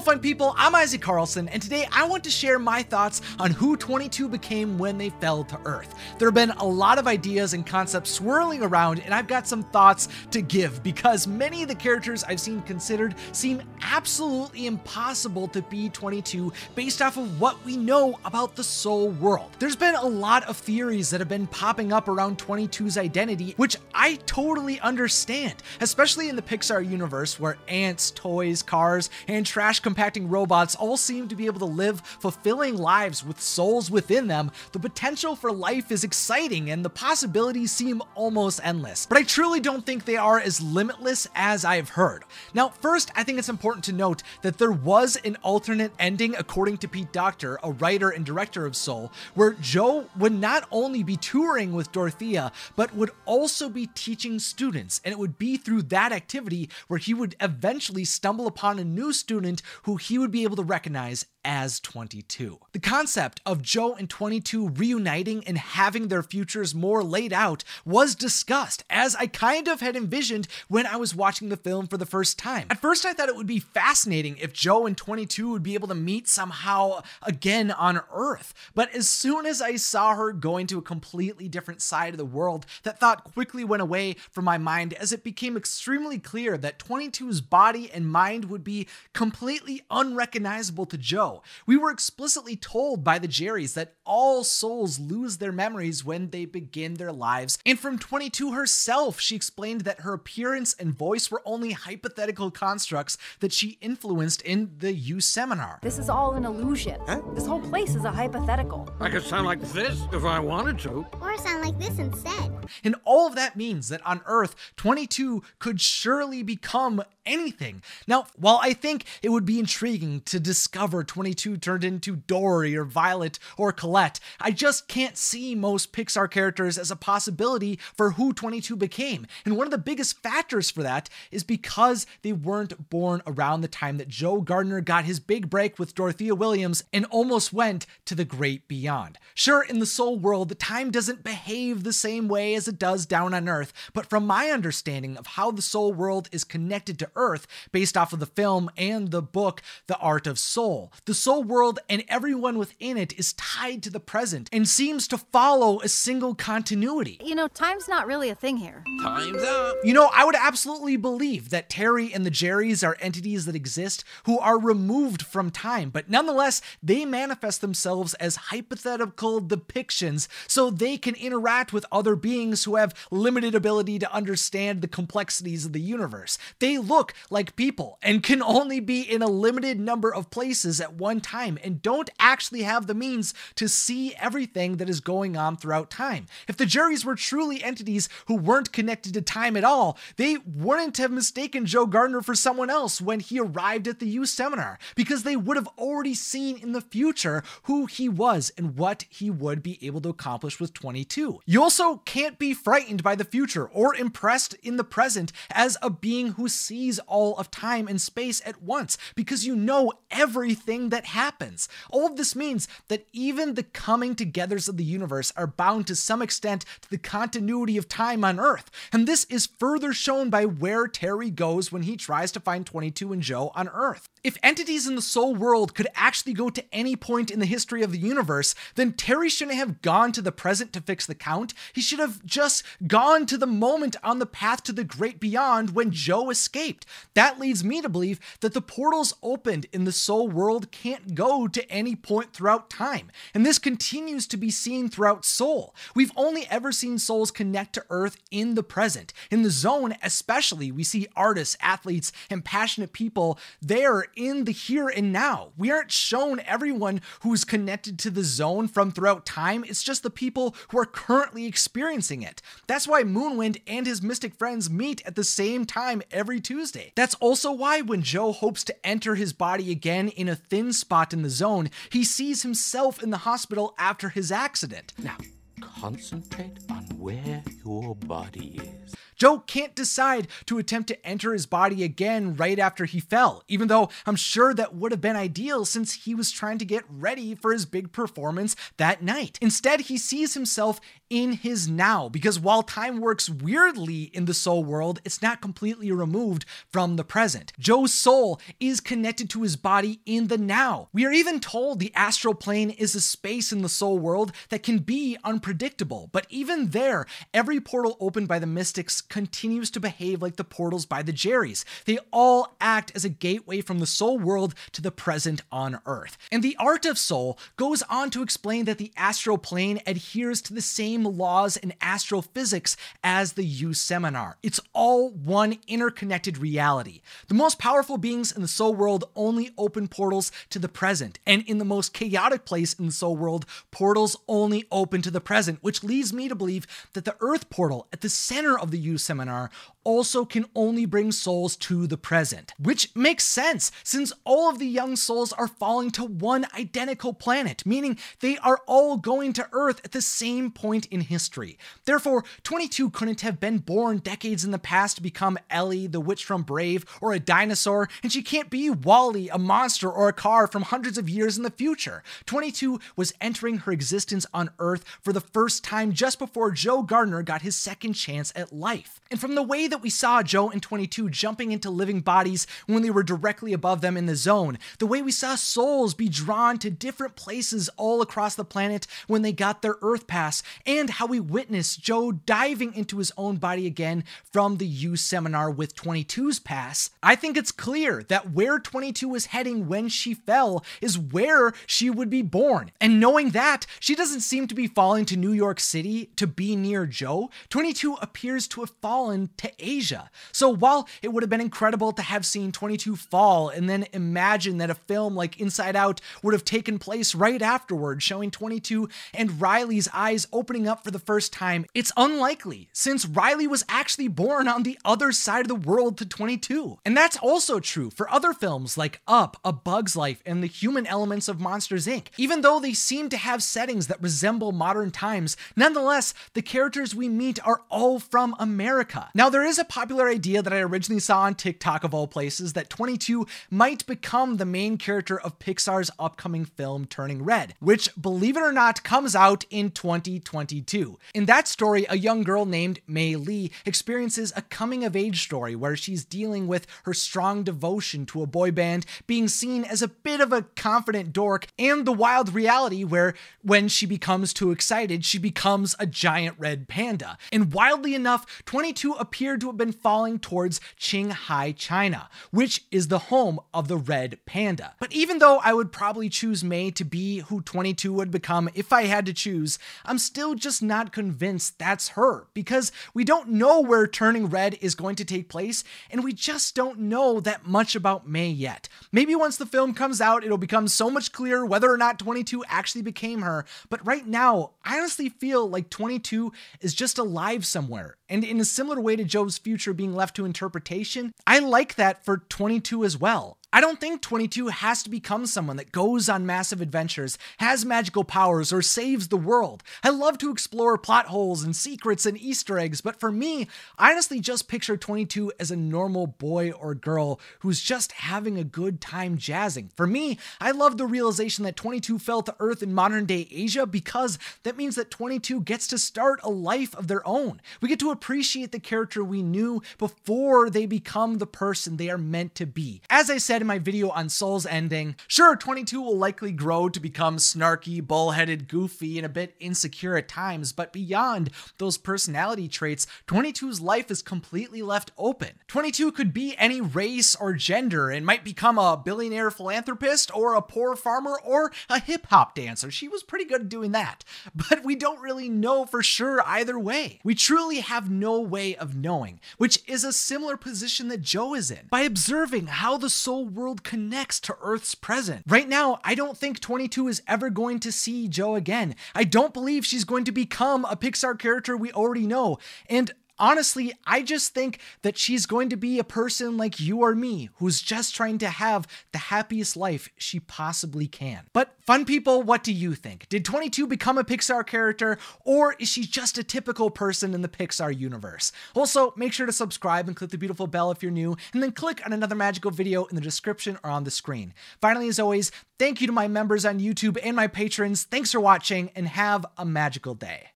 Hello, fun people. I'm Isaac Carlson, and today I want to share my thoughts on who 22 became when they fell to Earth. There have been a lot of ideas and concepts swirling around, and I've got some thoughts to give because many of the characters I've seen considered seem absolutely impossible to be 22 based off of what we know about the soul world. There's been a lot of theories that have been popping up around 22's identity, which I totally understand, especially in the Pixar universe where ants, toys, cars, and trash compacting robots all seem to be able to live fulfilling lives with souls within them, the potential for life is exciting and the possibilities seem almost endless. But I truly don't think they are as limitless as I've heard. Now, first, I think it's important to note that there was an alternate ending, according to Pete Docter, a writer and director of Soul, where Joe would not only be touring with Dorothea, but would also be teaching students. And it would be through that activity where he would eventually stumble upon a new student who he would be able to recognize as 22. The concept of Joe and 22 reuniting and having their futures more laid out was discussed, as I kind of had envisioned when I was watching the film for the first time. At first, I thought it would be fascinating if Joe and 22 would be able to meet somehow again on Earth, but as soon as I saw her going to a completely different side of the world, that thought quickly went away from my mind as it became extremely clear that 22's body and mind would be completely unrecognizable to Joe we were explicitly told by the Jerrys that all souls lose their memories when they begin their lives. And from 22 herself, she explained that her appearance and voice were only hypothetical constructs that she influenced in the U seminar. This is all an illusion. Huh? This whole place is a hypothetical. I could sound like this if I wanted to. Or sound like this instead. And all of that means that on Earth, 22 could surely become anything. Now, while I think it would be intriguing to discover 22 turned into Dory or Violet or Colette, I just can't see most Pixar characters as a possibility for who 22 became. And one of the biggest factors for that is because they weren't born around the time that Joe Gardner got his big break with Dorothea Williams and almost went to the great beyond. Sure, in the soul world, the time doesn't behave the same way as it does down on Earth, but from my understanding of how the soul world is connected to Earth based off of the film and the book, The Art of Soul. The soul world and everyone within it is tied to the present and seems to follow a single continuity. You know, time's not really a thing here. Time's up. You know, I would absolutely believe that Terry and the Jerrys are entities that exist who are removed from time, but nonetheless, they manifest themselves as hypothetical depictions so they can interact with other beings who have limited ability to understand the complexities of the universe. They look like people and can only be in a limited number of places at one time and don't actually have the means to see everything that is going on throughout time. If the Jerrys were truly entities who weren't connected to time at all, they wouldn't have mistaken Joe Gardner for someone else when he arrived at the U seminar because they would have already seen in the future who he was and what he would be able to accomplish with 22. You also can't be frightened by the future or impressed in the present as a being who sees all of time and space at once because you know everything that happens. All of this means that even the coming togethers of the universe are bound to some extent to the continuity of time on Earth. And this is further shown by where Terry goes when he tries to find 22 and Joe on Earth. If entities in the soul world could actually go to any point in the history of the universe, then Terry shouldn't have gone to the present to fix the count. He should have just gone to the moment on the path to the great beyond when Joe escaped. That leads me to believe that the portals opened in the soul world can't go to any point throughout time. And this continues to be seen throughout Soul. We've only ever seen souls connect to Earth in the present. In the zone, especially, we see artists, athletes, and passionate people there in the here and now. We aren't shown everyone who's connected to the zone from throughout time, it's just the people who are currently experiencing it. That's why Moonwind and his mystic friends meet at the same time every Tuesday. That's also why when Joe hopes to enter his body again in a thin spot in the zone, he sees himself in the hospital after his accident. Now, concentrate on where your body is. Joe can't decide to attempt to enter his body again right after he fell, even though I'm sure that would have been ideal since he was trying to get ready for his big performance that night. Instead, he sees himself in his now because while time works weirdly in the soul world, it's not completely removed from the present. Joe's soul is connected to his body in the now. We are even told the astral plane is a space in the soul world that can be unpredictable, but even there, every portal opened by the mystics continues to behave like the portals by the Jerrys. They all act as a gateway from the soul world to the present on Earth. And the art of soul goes on to explain that the astral plane adheres to the same laws in astrophysics as the U seminar. It's all one interconnected reality. The most powerful beings in the soul world only open portals to the present, and in the most chaotic place in the soul world, portals only open to the present, which leads me to believe that the Earth portal at the center of the U seminar also can only bring souls to the present, which makes sense since all of the young souls are falling to one identical planet, meaning they are all going to Earth at the same point in history. Therefore, 22 couldn't have been born decades in the past to become Ellie, the witch from Brave, or a dinosaur, and she can't be WALL-E, a monster, or a car from hundreds of years in the future. 22 was entering her existence on Earth for the first time just before Joe Gardner got his second chance at life. And from the way that we saw Joe and 22 jumping into living bodies when they were directly above them in the zone, the way we saw souls be drawn to different places all across the planet when they got their Earth pass, and how we witness Joe diving into his own body again from the U seminar with 22's pass, I think it's clear that where 22 was heading when she fell is where she would be born. And knowing that, she doesn't seem to be falling to New York City to be near Joe. 22 appears to have fallen to Asia. So while it would have been incredible to have seen 22 fall and then imagine that a film like Inside Out would have taken place right afterward, showing 22 and Riley's eyes opening up for the first time, it's unlikely since Riley was actually born on the other side of the world to 22. And that's also true for other films like Up, A Bug's Life, and the human elements of Monsters Inc. Even though they seem to have settings that resemble modern times, nonetheless, the characters we meet are all from America. Now, there is a popular idea that I originally saw on TikTok of all places that 22 might become the main character of Pixar's upcoming film Turning Red, which, believe it or not, comes out in 2022. In that story, a young girl named Mei Lee experiences a coming of age story where she's dealing with her strong devotion to a boy band, being seen as a bit of a confident dork, and the wild reality where when she becomes too excited, she becomes a giant red panda. And wildly enough, 22 appeared to have been falling towards Qinghai, China, which is the home of the red panda. But even though I would probably choose Mei to be who 22 would become if I had to choose, I'm still just not convinced that's her because we don't know where Turning Red is going to take place and we just don't know that much about Mei yet. Maybe once the film comes out, it'll become so much clearer whether or not 22 actually became her, but right now, I honestly feel like 22 is just alive somewhere. And in a similar way to Joe's future being left to interpretation, I like that for 22 as well. I don't think 22 has to become someone that goes on massive adventures, has magical powers, or saves the world. I love to explore plot holes and secrets and Easter eggs, but for me, I honestly just picture 22 as a normal boy or girl who's just having a good time jazzing. For me, I love the realization that 22 fell to Earth in modern day Asia because that means that 22 gets to start a life of their own. We get to appreciate the character we knew before they become the person they are meant to be. As I said, in my video on Soul's ending, sure, 22 will likely grow to become snarky, bullheaded, goofy, and a bit insecure at times, but beyond those personality traits, 22's life is completely left open. 22 could be any race or gender and might become a billionaire philanthropist or a poor farmer or a hip hop dancer. She was pretty good at doing that, but we don't really know for sure either way. We truly have no way of knowing, which is a similar position that Joe is in. By observing how the soul world connects to Earth's present. Right now, I don't think 22 is ever going to see Joe again. I don't believe she's going to become a Pixar character we already know. And honestly, I just think that she's going to be a person like you or me who's just trying to have the happiest life she possibly can. But fun people, what do you think? Did 22 become a Pixar character or is she just a typical person in the Pixar universe? Also, make sure to subscribe and click the beautiful bell if you're new, and then click on another magical video in the description or on the screen. Finally, as always, thank you to my members on YouTube and my patrons. Thanks for watching and have a magical day.